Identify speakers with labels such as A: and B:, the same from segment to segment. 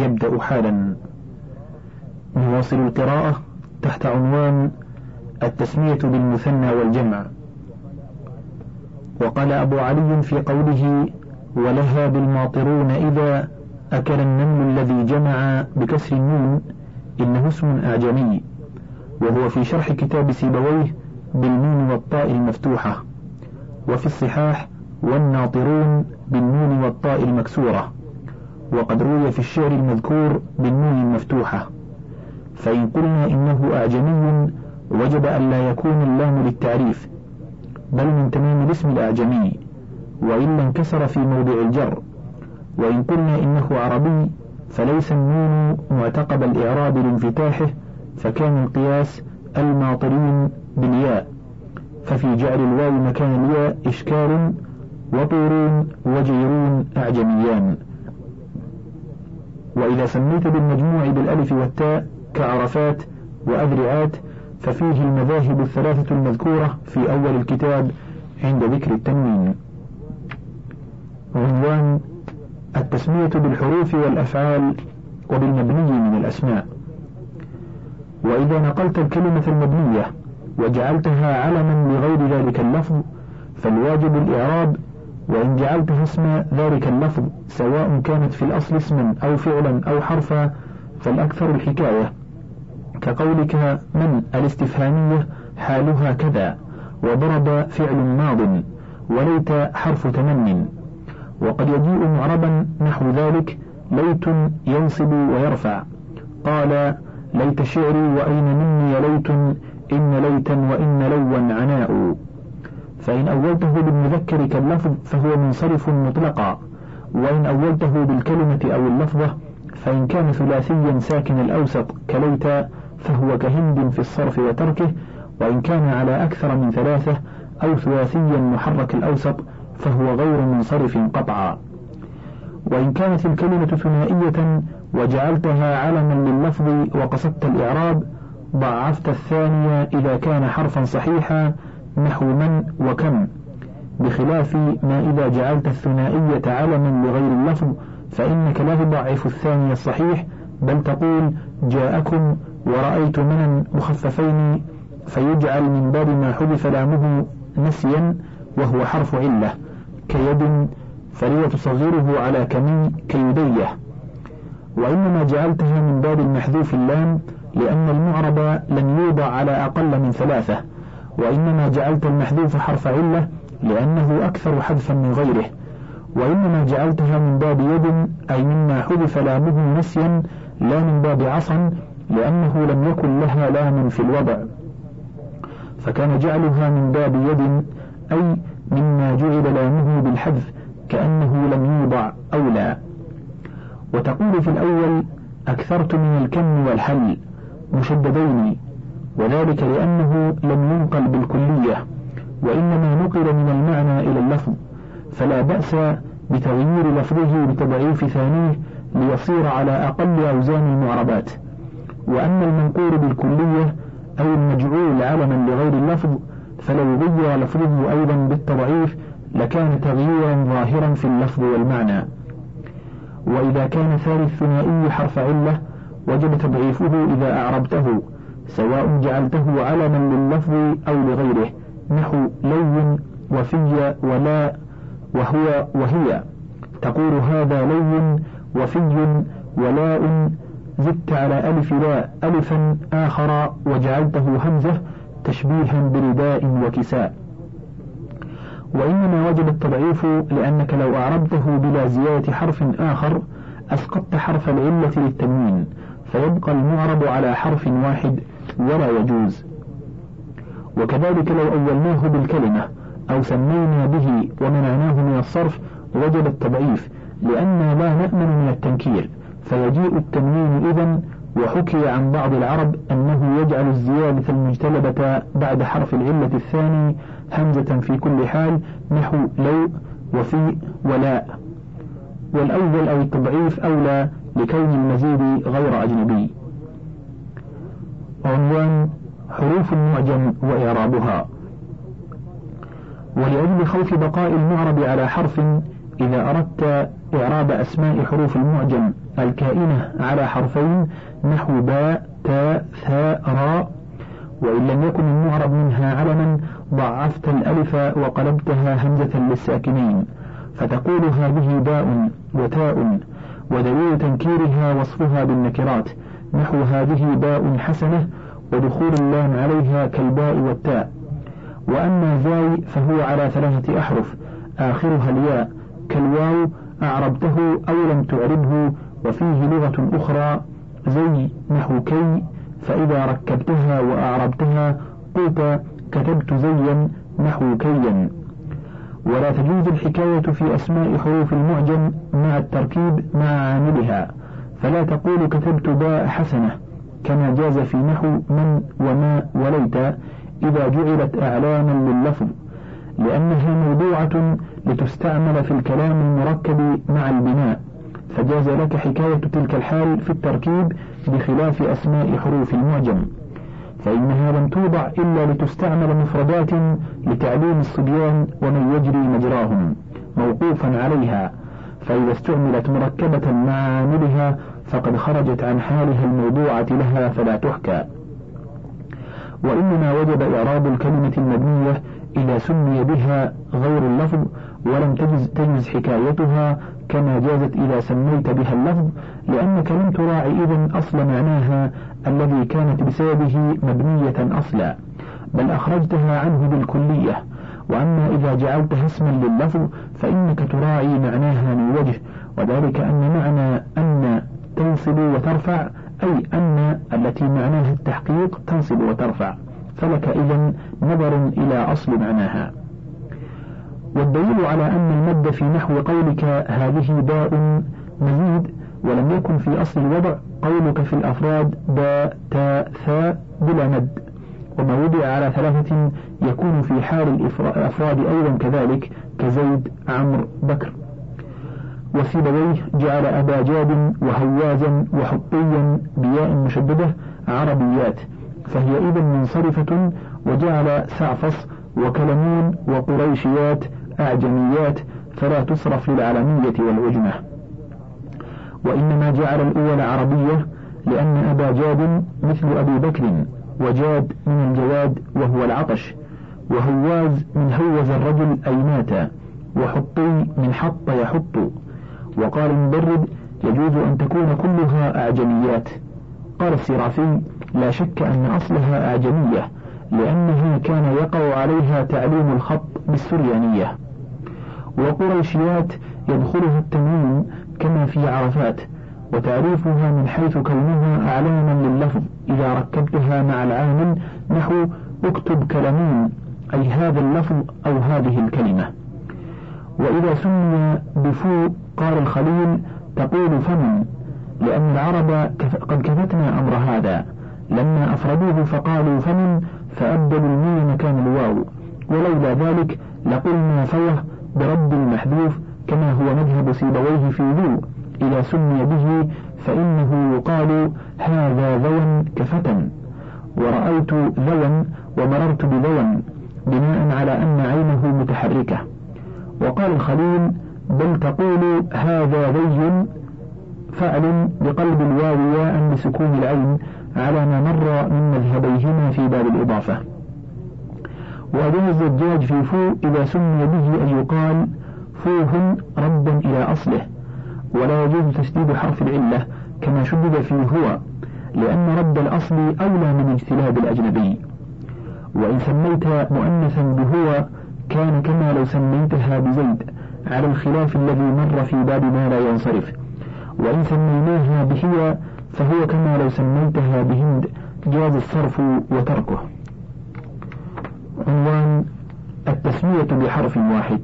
A: يبدأ حالا. نواصل القراءة تحت عنوان التسمية بالمثنى والجمع. وقال أبو علي في قوله ولها بالماطرون إذا أكل النمل الذي جمع بكسر النون إنه اسم أعجمي. وهو في شرح كتاب سيبويه بالنون والطاء المفتوحة. وفي الصحاح والناطرون بالنون والطاء المكسورة وقد روي في الشعر المذكور بالنون المفتوحة. فإن قلنا إنه أعجمي وجب أن لا يكون اللام للتعريف بل من تمام الاسم الأعجمي وإلا انكسر في موضع الجر. وإن قلنا إنه عربي فليس النون معتقب الإعراب لانفتاحه فكان القياس الماطرين بالياء. ففي جعل الواو مكان الياء إشكال وطورون وجيرون أعجميان. وإذا سميت بالمجموع بالألف والتاء كعرفات وأذرعات ففيه المذاهب الثلاثة المذكورة في أول الكتاب عند ذكر التنوين. عنوان التسمية بالحروف والأفعال وبالمبني من الأسماء. وإذا نقلت الكلمة المبنية وجعلتها علما لغير ذلك اللفظ فالواجب الإعراب وإن جعلتها اسم ذلك اللفظ سواء كانت في الأصل اسما أو فعلا أو حرفا فالأكثر الحكاية. كقولك من الاستفهامية حالها كذا وضرب فعل ماض وليت حرف تمن. وقد يجيء معربا نحو ذلك ليت ينصب ويرفع. قال ليت شعري وأين مني ليت إن ليتا وإن لوا عناء. فإن أولته بالمذكر كاللفظ فهو منصرف مطلقا وإن أولته بالكلمة أو اللفظة فإن كان ثلاثيا ساكن الأوسط كليت فهو كهند في الصرف وتركه وإن كان على أكثر من ثلاثة أو ثلاثيا محرك الأوسط فهو غير منصرف قطعا. وإن كانت الكلمة ثنائية وجعلتها علما لللفظ وقصدت الإعراب ضعفت الثانية إذا كان حرفا صحيحا نحو من وكم بخلاف ما إذا جعلت الثنائية علما لغير اللفظ فإنك لا تضعف الثاني الصحيح بل تقول جاءكم ورأيت من مخففين فيجعل من باب ما حذف لامه نسيا وهو حرف علة كيد فلي تصغره على كمي كيديه. وإنما جعلتها من باب المحذوف اللام لأن المعرب لم يوضع على أقل من ثلاثة. وإنما جعلت المحذوف حرف علة لأنه أكثر حذفا من غيره وإنما جعلتها من باب يد أي مما حذف لامه نسيا لا من باب عصا لأنه لم يكن لها لام في الوضع. فكان جعلها من باب يد أي مما جعل لامه بالحذف كأنه لم يوضع أولى وتقول في الأول أكثرت من الكم والحل مشددين وذلك لأنه لم ينقل بالكلية وإنما نقل من المعنى إلى اللفظ فلا بأس بتغيير لفظه بتضعيف ثانية ليصير على أقل أوزان المعربات. وأما المنقول بالكلية أو المجعول علما لغير اللفظ فلو غير لفظه أيضا بالتضعيف لكان تغييرا ظاهرا في اللفظ والمعنى. وإذا كان ثاني الثنائي حرف علة وجب تضعيفه إذا أعربته. سواء جعلته علما لللفظ أو لغيره. نحو لي وفي ولا وهو وهي. تقول هذا لي وفي ولاء. زدت على ألف لا ألفا آخر. وجعلته همزة تشبيها برداء وكساء. وإنما وجب التضعيف لأنك لو أعربته بلا زيادة حرف آخر أسقطت حرف العلة للتنوين. فيبقى المعرب على حرف واحد. ولا يجوز. وكذلك لو أولناه بالكلمة أو سمينا به ومنعناه من الصرف وجب التضعيف لأننا لا نأمن من التنكير فيجيء التنوين إذا وحكي عن بعض العرب أنه يجعل الزيادة المجتلبة بعد حرف العلة الثاني همزة في كل حال نحو لو وفي ولاء والأول أو التضعيف أولى لكون المزيد غير أجنبي. حروف المعجم وإعرابها. ولأجل خوف بقاء المعرب على حرف إذا أردت إعراب أسماء حروف المعجم الكائنة على حرفين نحو باء تاء ثاء راء وإن لم يكن المعرب منها علما ضعفت الألف وقلبتها همزة للساكنين. فتقول هذه باء وتاء ودليل تنكيرها وصفها بالنكرات. نحو هذه باء حسنة ودخول اللام عليها كالباء والتاء. وأما زاي فهو على ثلاثة أحرف آخرها الياء. كالواو أعربته أو لم تعربه وفيه لغة أخرى زي نحو كي فإذا ركبتها وأعربتها قلت كتبت زيا نحو كيا. ولا تجوز الحكاية في أسماء حروف المعجم مع التركيب مع عاملها. فلا تقول كتبت باء حسنة. كما جاز في نحو من وما وليت إذا جعلت أعلاما لللفظ لأنها موضوعة لتستعمل في الكلام المركب مع البناء فجاز لك حكاية تلك الحال في التركيب بخلاف أسماء حروف المعجم. فإنها لم توضع إلا لتستعمل مفردات لتعليم الصبيان ومن يجري مجراهم موقوفا عليها فإذا استعملت مركبة مع عاملها فقد خرجت عن حالها الموضوعة لها فلا تحكى. وإنما وجب إعراب الكلمة المبنية إذا سمي بها غير اللفظ ولم تجز, تجز حكايتها كما جازت إذا سميت بها اللفظ لأنك لم تراعي إذن أصل معناها الذي كانت بسببه مبنية أصلا بل أخرجتها عنه بالكلية. وأما إذا جعلتها اسما لللفظ فإنك تراعي معناها من وجه وذلك أن معنى أن تنصب وترفع أي أن التي معناها التحقيق تنصب وترفع. فلك إذا نظر إلى أصل معناها. والدليل على أن المد في نحو قولك هذه باء مزيد ولم يكن في أصل الوضع قولك في الأفراد باء تاء ثاء بلا مد. وما وضع على ثلاثة يكون في حال الأفراد أيضا كذلك كزيد عمرو بكر. وسيبويه جعل أبا جاد وهوازا وحطيا بياء مشددة عربيات فهي إذا منصرفة وجعل سعفص وكلمون وقريشيات أعجميات فلا تصرف للعلمية والعجمة وإنما جعل الأول عربية لأن أبا جاد مثل أبي بكر وجاد من الجواد وهو العطش وهواز من هوز الرجل أي مات وحطي من حط يحط. وقال المبرد يجوز أن تكون كلها أعجميات. قال السرافي لا شك أن أصلها أعجمية لأنه كان يقع عليها تعليم الخط بالسريانية. وقريشيات يدخلها التنوين كما في عرفات وتعريفها من حيث كونها أعلاما لللفظ إذا ركبتها مع العامل نحو اكتب كلمون أي هذا اللفظ أو هذه الكلمة. وإذا سمي بفو قال الخليل تقول فمن لأن العرب قد كفتنا أمر هذا. لما أفردوه فقالوا فمن فأبدلوا الميم مكان الواو. ولولا ذلك لقلنا فوه برد المحذوف كما هو مذهب سيبويه في ذو إذا سمي به فإنه يقال هذا ذوى كفتى ورأيت ذوى ومررت بذوى بناء على أن عينه متحركة. وقال الخليل بل تقول هذا ذي فعل بقلب الواو ياء بسكون العين على ما مر من مذهبيهما في باب الإضافة. وأداء الزجاج في فو إذا سمي به أن يقال فوه ردا إلى أصله ولا يجوز تشديد حرف العلة كما شدد في هو لأن رد الأصل أولى من اجتلاب الأجنبي. وإن سميت مؤنثا بهو كان كما لو سميتها بزيد. على الخلاف الذي مر في باب ما لا ينصرف. وإن سميناها بهي فهو كما لو سميتها بهند جاز الصرف وتركه. عنوان التسمية بحرف واحد.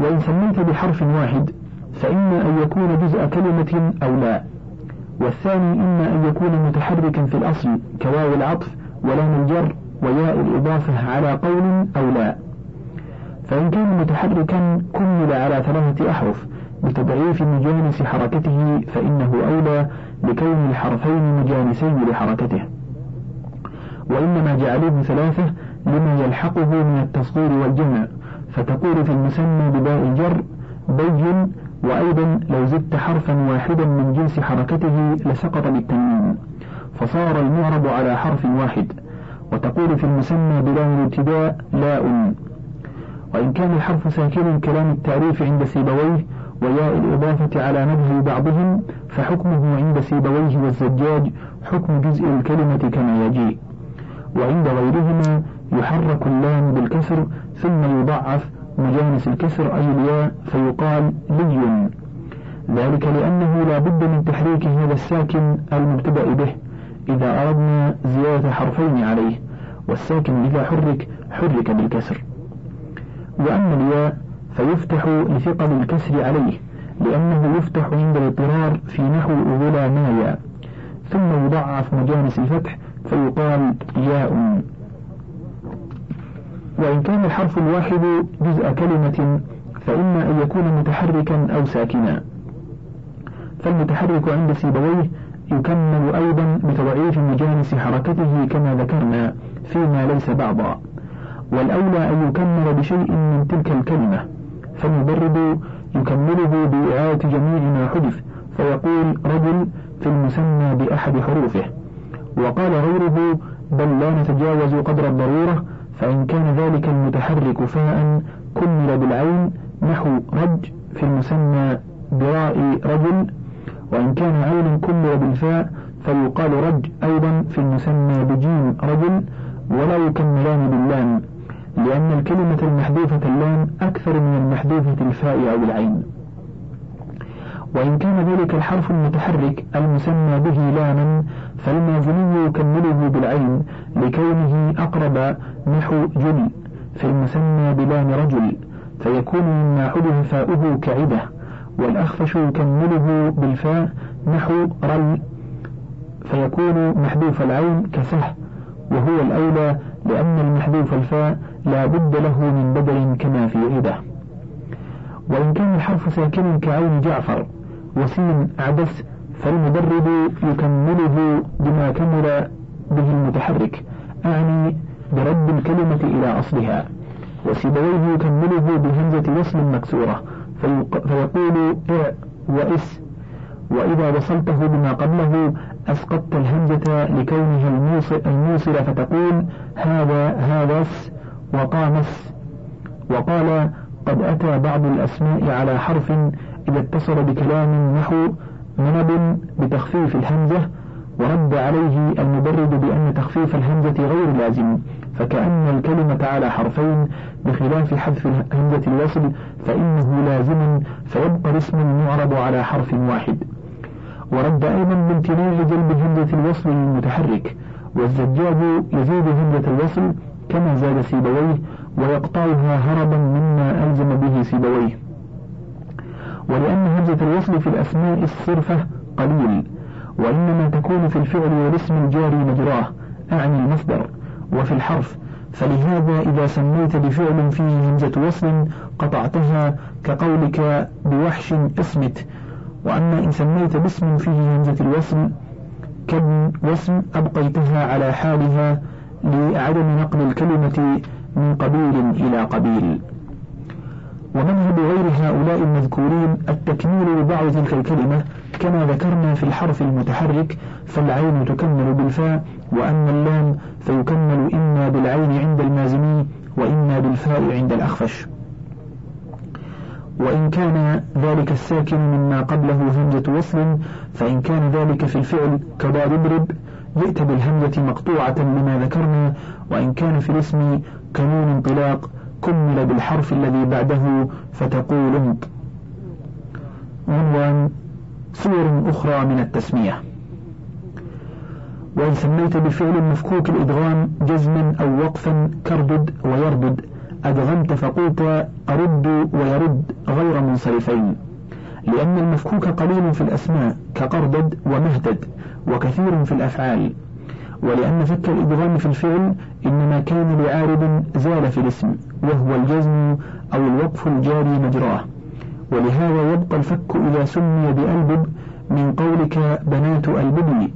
A: وإن سميت بحرف واحد فإما أن يكون جزء كلمة أو لا. والثاني إما أن يكون متحركا في الأصل كواو العطف ولام الجر وياء الإضافة على قول أو لا. فإن كان متحركا كمل على ثلاثة أحرف بتضعيف مجانس حركته فإنه أولى لكون الحرفين مجانسين لحركته. وإنما جعلوه ثلاثة لما يلحقه من التصغير والجمع فتقول في المسمى بباء الجر بين وأيضا لو زدت حرفا واحدا من جنس حركته لسقط بالتنوين فصار المعرب على حرف واحد. وتقول في المسمى بلام الابتداء لاء. وإن كان الحرف ساكنا كلام التعريف عند سيبويه وياء الإضافة على مذهب بعضهم فحكمه عند سيبويه والزجاج حكم جزء الكلمة كما يجيء. وعند غيرهما يحرك اللام بالكسر ثم يضعف مجانس الكسر أي الياء فيقال لي. ذلك لأنه لا بد من تحريك هذا الساكن المبتدأ به إذا أردنا زيادة حرفين عليه والساكن إذا حرك حرك بالكسر. وأما الياء فيفتح لثقل الكسر عليه لأنه يفتح عند الاضطرار في نحو ظلامايا ثم يضعف مجانس الفتح فيقال ياء. وإن كان الحرف الواحد جزء كلمة فإما أن يكون متحركا أو ساكنا. فالمتحرك عند سيبويه يكمل أيضا بتضعيف مجانس حركته كما ذكرنا فيما ليس بعضا. والأولى أن يكمل بشيء من تلك الكلمة فالمبرد يكمله بإعادة جميع ما حدث فيقول رجل في المسمى بأحد حروفه وقال غيره بل لا نتجاوز قدر الضرورة فإن كان ذلك المتحرك فاء كمل بالعين نحو رج في المسمى براء رجل وإن كان عين كمل بالفاء فيقال رج أيضا في المسمى بجيم رجل ولا يكملان باللام. لأن الكلمة المحذوفة اللام أكثر من المحذوفة الفاء أو العين. وإن كان ذلك الحرف المتحرك المسمى به لاما فالمازني يكمله بالعين لكونه أقرب نحو جل في المسمى بلام رجل فيكون مما حدث فاؤه كعدة والأخفش يكمله بالفاء نحو رل فيكون محذوف العين كسه وهو الأولى لأن المحذوف الفاء لا بد له من بدل كما في عدة وإن كان الحرف ساكنا كعين جعفر وسين عدس فالمبرد يكمله بما كمل به المتحرك أعني برد الكلمة إلى أصلها. وسيبويه يكمله بهمزة وصل مكسورة فيقول إع وإس. وإذا وصلته بما قبله أسقطت الهمزة لكونها الموصل, الموصل فتقول هذا هذاس وقامس وقال قد أتى بعض الأسماء على حرف إذا اتصل بكلام نحو منب بتخفيف الهمزة ورد عليه المبرد بأن تخفيف الهمزة غير لازم فكأن الكلمة على حرفين بخلاف حذف همزة الوصل فإنه لازم فيبقى الاسم المعرب على حرف واحد. ورد أيضا بامتناع جلب همزة الوصل للمتحرك والزجاج يزيد همزة الوصل كما زاد سيبويه ويقطعها هربا مما ألزم به سيبويه. ولأن همزة الوصل في الأسماء الصرفة قليل وإنما تكون في الفعل والاسم الجاري مجراه أعني المصدر. وفي الحرف فلهذا إذا سميت بفعل فيه همزة وصل قطعتها كقولك بوحش اسمت. وأما إن سميت باسم فيه همزة الوصل كابن واسم أبقيتها على حالها لعدم نقل الكلمة من قبيل إلى قبيل. ومنهج غير هؤلاء المذكورين التكميل لبعض تلك الكلمة كما ذكرنا في الحرف المتحرك فالعين تكمل بالفاء وأما اللام فيكمل إما بالعين عند المازني وإما بالفاء عند الأخفش. وإن كان ذلك الساكن مما قبله همزة وصل فإن كان ذلك في الفعل كبار اضرب جئت بالهمزة مقطوعة لما ذكرنا وإن كان في الاسم كنون انطلاق كمل بالحرف الذي بعده فتقول انط. عنوان صور أخرى من التسمية. وإن سميت بفعل مفكوك الإدغام جزما أو وقفا كردد ويردد أدغمت فقلت أرد ويرد غير منصرفين. لأن المفكوك قليل في الأسماء كقردد ومهدد وكثير في الأفعال. ولأن فك الإدغام في الفعل إنما كان لعارض زال في الاسم وهو الجزم أو الوقف الجاري مجراه. ولهذا يبقى الفك إذا سمي بألبب من قولك بنات الببل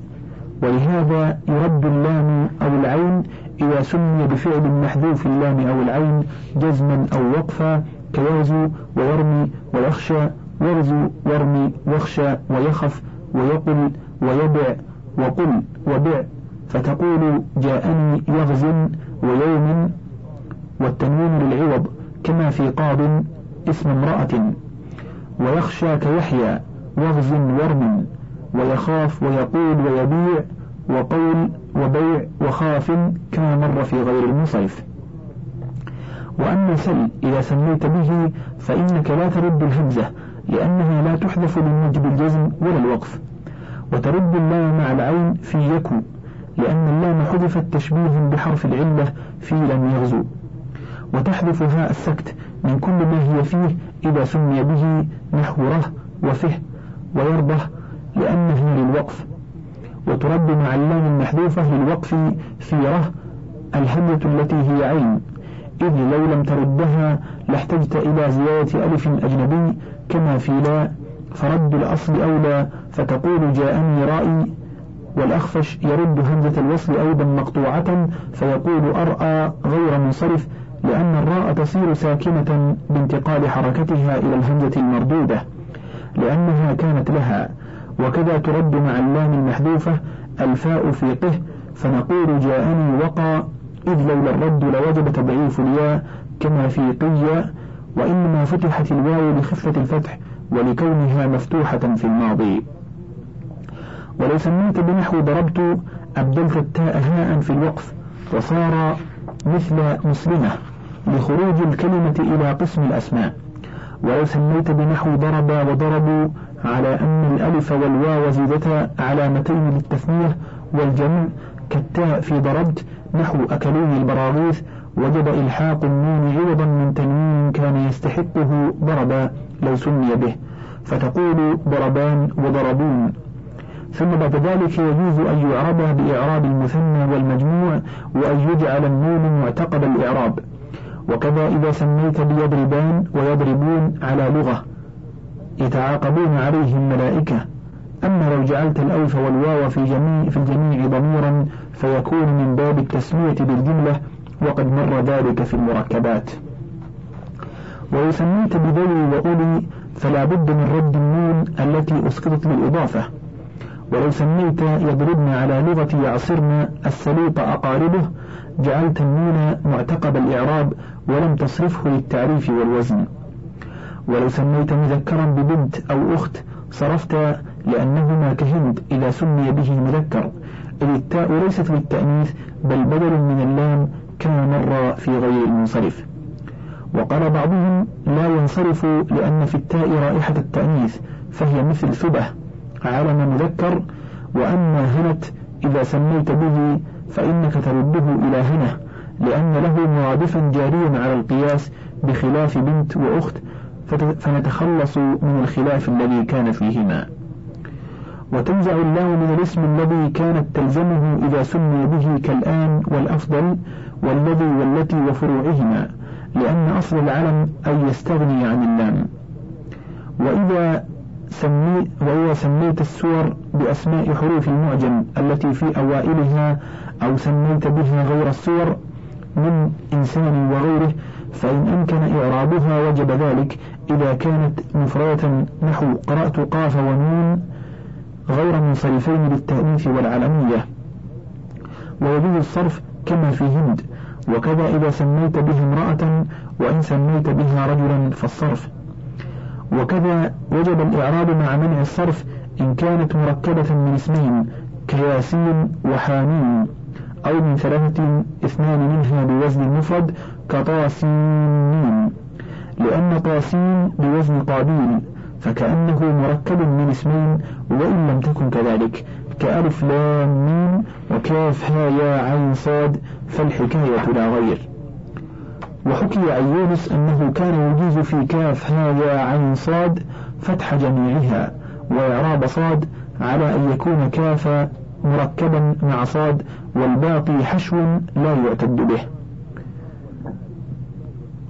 A: ولهذا يرد اللام أو العين إذا سمي بفعل محذوف اللام أو العين جزما أو وقفا كيازو ويرمي ويخشى واغزو وارمي واخشى ويخف ويقل ويبع وقل وبع. فتقول جاءني يغز ويوم والتنوين للعوض كما في قاض اسم امرأة. ويخشى كيحيى وغز ورم. ويخاف ويقول ويبيع وقول وبيع وخاف كما مر في غير المنصرف وأما سل إذا سميت به فإنك لا ترد الهمزة لأنها لا تحذف للنجب الجزم ولا الوقف. وترد اللام مع العين في يكو لأن اللام حذفت تشبيه بحرف العلة في لم يغزو. وتحذف هاء السكت من كل ما هي فيه إذا سمي به نحو ره وفه ويربه لأنه للوقف. وترد مع اللام المحذوفة للوقف في ره الهمزة التي هي عين. إذ لو لم تردها لاحتجت إلى زيادة ألف أجنبي كما في لا فرد الأصل أولى فتقول جاءني رأي والأخفش يرد همزة الوصل أيضا مقطوعة فيقول أرأى غير منصرف لأن الراء تصير ساكنة بانتقال حركتها إلى الهمزة المردودة لأنها كانت لها. وكذا ترد مع اللام المحذوفة الفاء في قه فنقول جاءني وقى إذ لولا الرد لوجب تضعيف الياء كما في قيا وإنما فتحت الواو لخفة الفتح ولكونها مفتوحة في الماضي. ولو سميت بنحو ضربت أبدلت التاء هاء في الوقف وصار مثل مسلمة لخروج الكلمة إلى قسم الأسماء. ولو سميت بنحو ضرب وضربوا على أن الألف والواو زيدتا علامتين للتثنية والجمع كالتاء في ضربت نحو أكلوني البراغيث وجب إلحاق النون عوضا من تنوين كان يستحقه ضربا لو سمي به. فتقول ضربان وضربون. ثم بعد ذلك يجوز أن يعرب بإعراب المثنى والمجموع وأن يجعل النون معتقد الإعراب. وكذا إذا سميت بيضربان ويضربون على لغة. يتعاقبون عليهم ملائكة أما لو جعلت الألف والواو في جميع في الجميع ضميرا فيكون من باب التسمية بالجملة وقد مر ذلك في المركبات. ولو سميت بذوي وأولي فلا بد من رد النون التي أسقطت بالإضافة. ولو سميت يضربن على لغة يعصرن السليط أقاربه جعلت النون معتقب الإعراب ولم تصرفه للتعريف والوزن. ولو سميت مذكرا ببنت أو أخت صرفت لأنهما كهند إذا سمي به مذكر. إذ التاء ليست للتأنيث بل بدل من اللام كما مر في غير المنصرف وقال بعضهم لا ينصرف لأن في التاء رائحة التأنيث فهي مثل ثبة علم مذكر وأما هنت إذا سميت به فإنك ترده إلى هنة لأن له مرادفا جاريا على القياس بخلاف بنت وأخت فنتخلص من الخلاف الذي كان فيهما. وتنزع الله من الاسم الذي كانت تلزمه إذا سمي به كالآن والأفضل والذي والتي وفروعهما لأن أصل العلم أن يستغني عن اللام. وإذا سمي وإذا سميت السور بأسماء حروف المعجم التي في أوائلها أو سميت بها غير السور من إنسان وغيره فإن أمكن إعرابها وجب ذلك. إذا كانت مفردة نحو قرأت قاف ونون غير منصرفين للتأنيث والعلمية. ويجوز الصرف كما في هند. وكذا إذا سميت به امرأة وإن سميت بها رجلا فالصرف. وكذا وجب الإعراب مع منع الصرف إن كانت مركبة من اسمين كياسين وحامين أو من ثلاثة اثنان منها بوزن المفرد كطاسين لأن طاسين بوزن قابيل فكأنه مركب من اسمين وإن لم تكن كذلك. كألف لام ميم وكاف ها يا عين صاد فالحكاية لا غير. وحكي عن يونس أنه كان يجيز في كاف ها يا عين صاد فتح جميعها وإعراب صاد على أن يكون كاف مركبا مع صاد والباقي حشو لا يعتد به.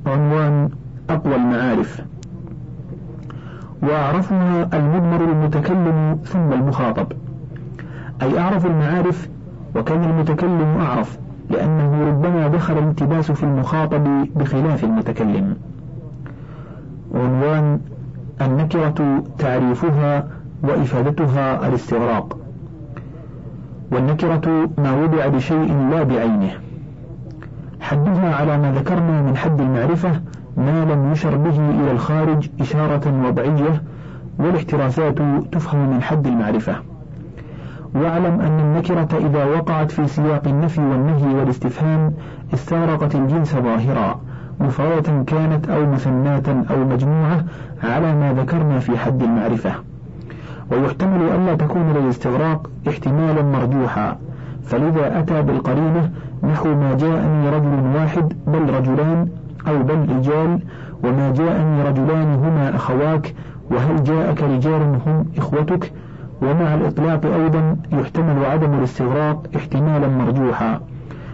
A: عنوان أقوى المعارف. وأعرفها المضمر المتكلم ثم المخاطب. أي أعرف المعارف وكان المتكلم أعرف لأنه ربما دخل الالتباس في المخاطب بخلاف المتكلم. عنوان النكرة تعريفها وإفادتها الاستغراق. والنكرة ما وضع بشيء لا بعينه. حدها على ما ذكرنا من حد المعرفة ما لم يشر به إلى الخارج إشارة وضعية والاحترازات تفهم من حد المعرفة. واعلم أن النكرة إذا وقعت في سياق النفي والنهي والاستفهام استغرقت الجنس ظاهرا مفردة كانت أو مثناة أو مجموعة على ما ذكرنا في حد المعرفة. ويحتمل ألا تكون للاستغراق احتمالا مرجوحا فلذا أتى بالقرينة نحو ما جاءني رجل واحد بل رجلان أو بل رجال وما جاءني رجلان هما أخواك وهل جاءك رجال هم إخوتك؟ ومع الإطلاق أيضا يحتمل عدم الاستغراق احتمالا مرجوحا.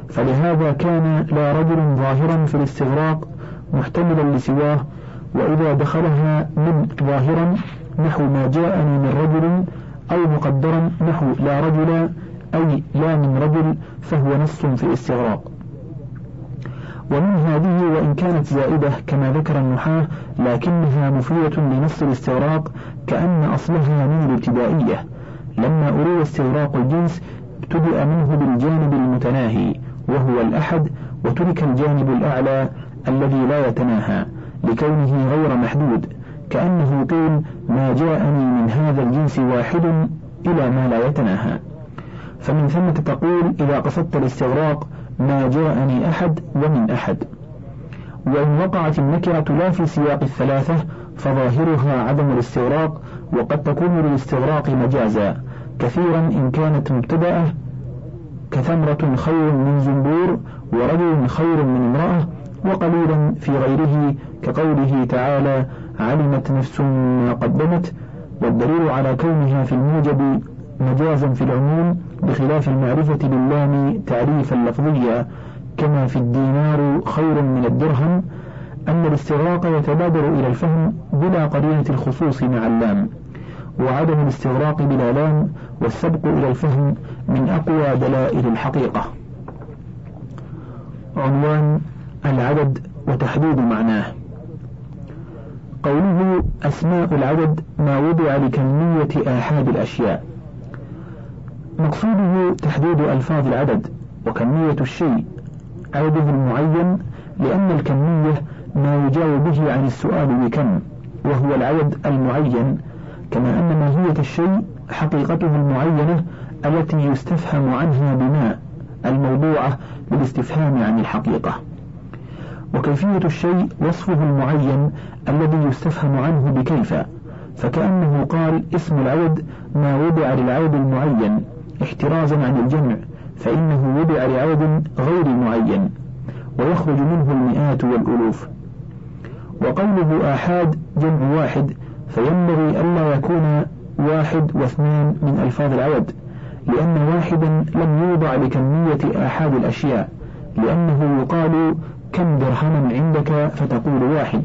A: فلهذا كان لا رجل ظاهرا في الاستغراق محتملا لسواه وإذا دخلها من ظاهرا نحو ما جاءني من رجل أو مقدرا نحو لا رجل أي لا من رجل فهو نص في الاستغراق. ومن هذه وإن كانت زائدة كما ذكر النحاة لكنها مفيدة لنص الاستغراق كأن أصلها من الابتدائية. لما أريد استغراق الجنس ابتدأ منه بالجانب المتناهي وهو الأحد وترك الجانب الأعلى الذي لا يتناهى لكونه غير محدود كأنه قيل ما جاءني من هذا الجنس واحد إلى ما لا يتناهى فمن ثم تقول إذا قصدت الاستغراق ما جاءني أحد ومن أحد. وإن وقعت النكرة لا في سياق الثلاثة فظاهرها عدم الاستغراق وقد تكون للاستغراق مجازا. كثيرا إن كانت مبتدأة كثمرة خير من زنبور ورجل خير من امرأة وقليلا في غيره كقوله تعالى علمت نفس ما قدمت والدليل على كونها في الموجب مجازا في العموم بخلاف المعرفة باللام تعريفا لفظيا كما في الدينار خير من الدرهم أن الاستغراق يتبادر إلى الفهم بلا قرينة الخصوص مع اللام وعدم الاستغراق بلا لام والسبق إلى الفهم من أقوى دلائل الحقيقة. عنوان العدد وتحديد معناه. قوله أسماء العدد ما وضع لكمية آحاد الأشياء. مقصوده تحديد ألفاظ العدد وكمية الشيء عدده المعين لأن الكمية ما يجاوب به عن السؤال بكم وهو العدد المعين كما أن ماهية الشيء حقيقته المعينة التي يستفهم عنها بما الموضوعة للاستفهام عن الحقيقة. وكيفية الشيء وصفه المعين الذي يستفهم عنه بكيف فكأنه قال اسم العدد ما وضع للعدد المعين. احترازا عن الجمع فإنه وضع لعدد غير معين ويخرج منه المئات والألوف. وقوله آحاد جمع واحد فينبغي ألا يكون واحد واثنان من ألفاظ العدد لأن واحدا لم يوضع لكمية آحاد الأشياء لأنه يقال كم درهما عندك فتقول واحد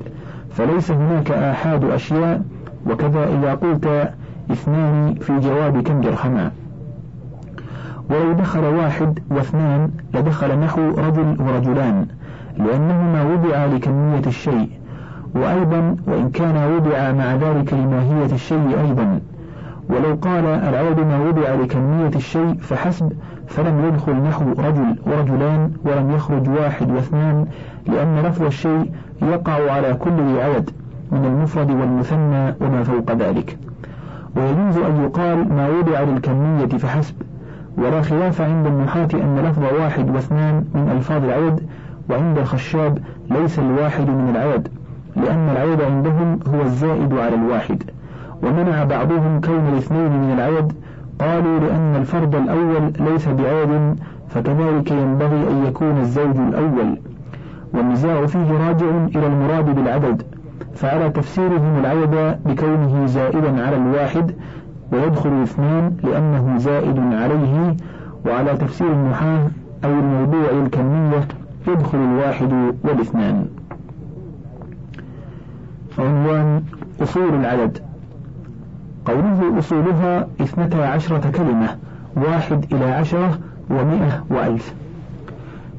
A: فليس هناك آحاد أشياء وكذا إذا قلت اثنان في جواب كم درهما. ولو دخل واحد واثنان لدخل نحو رجل ورجلان لأنهما وضعا لكمية الشيء وأيضا وإن كان وضع مع ذلك لماهية الشيء أيضا. ولو قال العدد ما وضع لكمية الشيء فحسب فلم يدخل نحو رجل ورجلان ولم يخرج واحد واثنان لأن لفظ الشيء يقع على كل ذي عدد من المفرد والمثنى وما فوق ذلك. ويجوز أن يقال ما وضع للكمية فحسب. ولا خلاف عند النحاة أن لفظ واحد واثنان من ألفاظ العدد وعند الخشاب ليس الواحد من العدد لأن العدد عندهم هو الزائد على الواحد ومنع بعضهم كون الاثنين من العدد قالوا لأن الفرد الأول ليس بعدد فكذلك ينبغي أن يكون الزوج الأول. والنزاع فيه راجع إلى المراد بالعدد فعلى تفسيرهم العدد بكونه زائدا على الواحد ويدخل الاثنان لأنه زائد عليه وعلى تفسير النحاة أو الموضوع الكمية يدخل الواحد والاثنان. عنوان أصول العدد. قوله أصولها اثنتا عشرة كلمة واحد إلى عشرة ومئة وألف.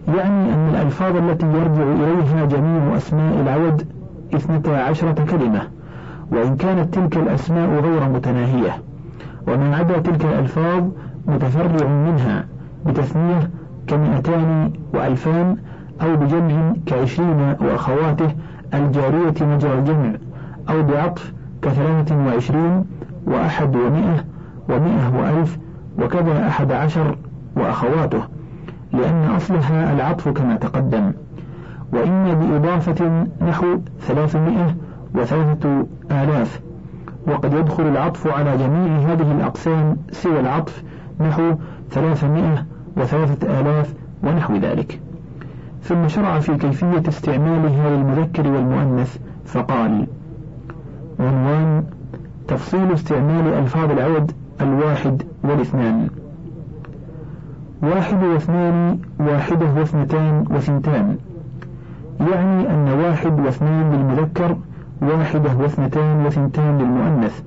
A: يعني أن الألفاظ التي يرجع إليها جميع أسماء العدد اثنتا عشرة كلمة وإن كانت تلك الأسماء غير متناهية. وما عدا تلك الألفاظ متفرع منها بتثنية كمئتان وألفان أو بجمع كعشرين وأخواته الجارية مجرى الجمع أو بعطف كثلاثة وعشرين وأحد ومئة ومئة وألف وكذا أحد عشر وأخواته لأن أصلها العطف كما تقدم. وإن بإضافة نحو ثلاثمائة وثلاثة آلاف وقد يدخل العطف على جميع هذه الأقسام سوى العطف نحو ثلاثمائة وثلاثة آلاف ونحو ذلك. ثم شرع في كيفية استعمالها للمذكر والمؤنث فقال عنوان تفصيل استعمال ألفاظ العدد الواحد والاثنان. واحد واثنان واحدة واثنتان. وثنتان يعني أن واحد واثنان للمذكر واحدة واثنتان وثنتان للمؤنث.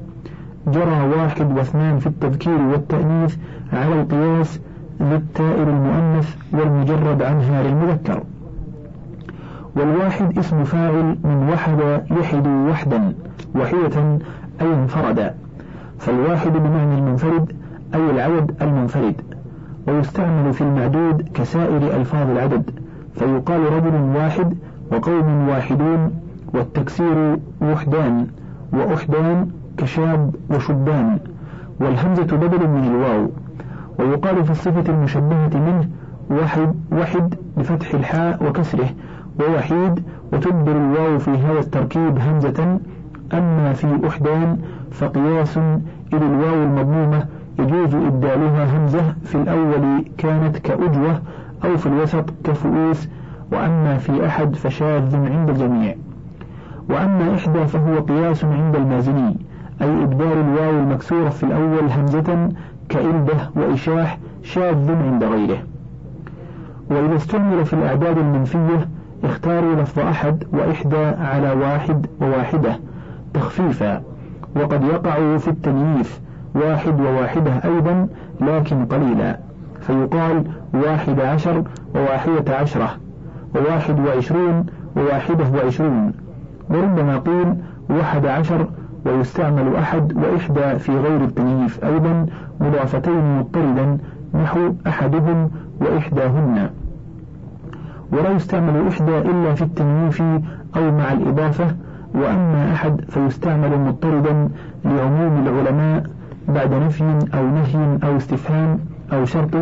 A: جرى واحد واثنان في التذكير والتأنيث على القياس للتائر المؤنث والمجرد عنها للمذكر. والواحد اسم فاعل من وحد يحد وحدا وحية أي انفردا فالواحد بمعنى المنفرد أي العدد المنفرد. ويستعمل في المعدود كسائر ألفاظ العدد. فيقال رجل واحد وقوم واحدون والتكسير وحدان وأحدان كشاب وشبان والهمزة بدل من الواو ويقال في الصفة المشبهة منه واحد وحد بفتح الحاء وكسره ووحيد وتدبر الواو في هذا التركيب همزة أما في أحدان فقياس إذ الواو المضمومة يجوز إبدالها همزة في الأول كانت كأجوة أو في الوسط كفؤوس وأما في أحد فشاذ عند الجميع. وأما إحدى فهو قياس عند المازني أي إبدال الواو المكسورة في الأول همزة كإلبة وإشاح شاذ عند غيره. وإذا استعمل في الأعداد المنفية اختاروا لفظ أحد وإحدى على واحد وواحدة تخفيفا. وقد يقع في التمييز واحد وواحدة أيضا لكن قليلا. فيقال واحد عشر وواحدة عشرة وواحد وعشرون وواحدة وعشرون. وربما قيل واحد عشر ويستعمل أحد وإحدى في غير التنييف أيضا مضافتين مضطردا نحو أحدهم وإحداهن. ولا يستعمل إحدى إلا في التنييف أو مع الإضافة. وأما أحد فيستعمل مضطردا لعموم العلماء بعد نفي أو نهي أو استفهام أو شرط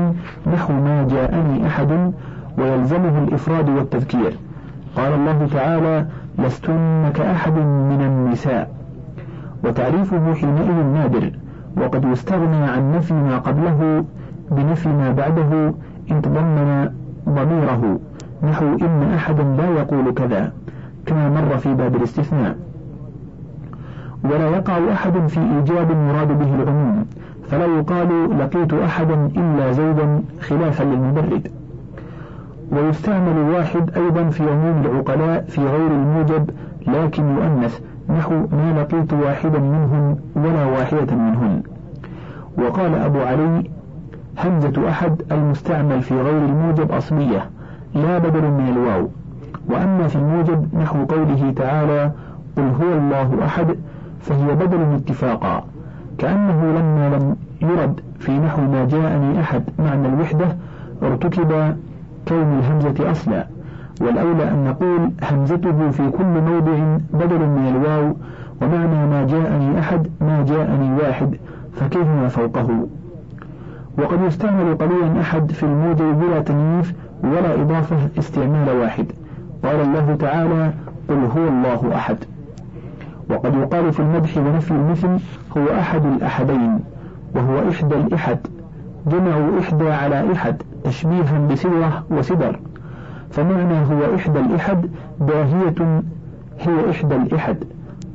A: نحو ما جاءني أحد ويلزمه الإفراد والتذكير. قال الله تعالى لستن كأحد من النساء. وتعريفه حينئذ نادر وقد يستغنى عن نفي ما قبله بنفي ما بعده إن تضمن ضميره. نحو إن أحدا لا يقول كذا كما مر في باب الاستثناء. ولا يقع أحد في إيجاب مراد به العموم فلا يقال لقيت أحدا إلا زيدا خلافا للمبرد. ويستعمل واحد أيضا في عموم العقلاء في غير الموجب لكن يؤنث نحو ما لقيت واحدا منهم ولا واحدة منهن وقال أبو علي همزة أحد المستعمل في غير الموجب أصلية لا بدل من الواو. وأما في الموجب نحو قوله تعالى قل هو الله أحد فهي بدل اتفاقا. كأنه لما لم يرد في نحو ما جاءني أحد معنى الوحدة ارتكب كون الهمزة أصلا والأولى أن نقول همزته في كل موضع بدل من الواو ومعنى ما جاءني أحد ما جاءني واحد فكيف ما فوقه؟ وقد يستعمل قليلا أحد في الموجب بلا تنييف ولا إضافة استعمال واحد. قال الله تعالى قل هو الله أحد وقد يقال في المدح ونفي المثل هو أحد الأحدين وهو إحدى الإحد جمعوا إحدى على إحد تشبيها بسدرة وسدر. فمعنى هو إحدى الإحد باهية هي إحدى الإحد.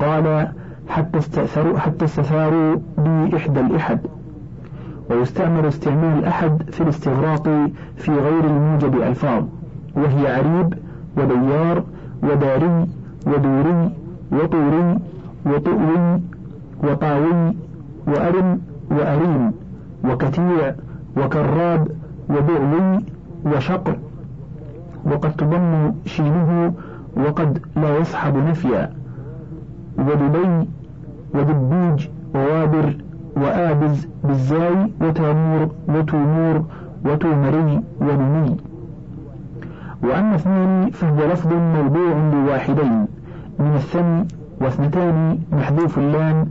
A: قال حتى استأثروا حتى استثاروا بإحدى الإحد. ويستعمل استعمال أحد في الاستغراق في غير الموجب ألفاظ. وهي عريب وديار وداري ودوري وطوري وطؤوي وطاوي وأرم وأريم وكتيع وكراب وبعوي وشقر وقد تضم شينه وقد لا يصحب نفيا. ودبي ودبيج ووابر وآبز بالزاي وتامور وتومور وتومري ونمي. وأما اثنان فهو لفظ موضوع لواحدين. من الثني واثنتان محذوف اللام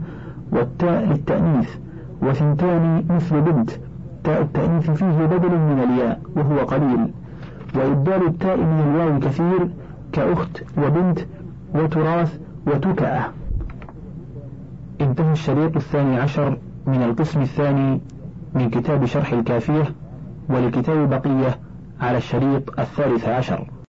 A: والتاء للتأنيث وثنتان مثل بنت. تاء التأنيث فيه بدل من الياء وهو قليل. وإبدال التاء من الواو كثير كأخت وبنت وتراث وتكأة. انتهى الشريط الثاني عشر من القسم الثاني من كتاب شرح الكافية ولكتاب بقية على الشريط الثالث عشر.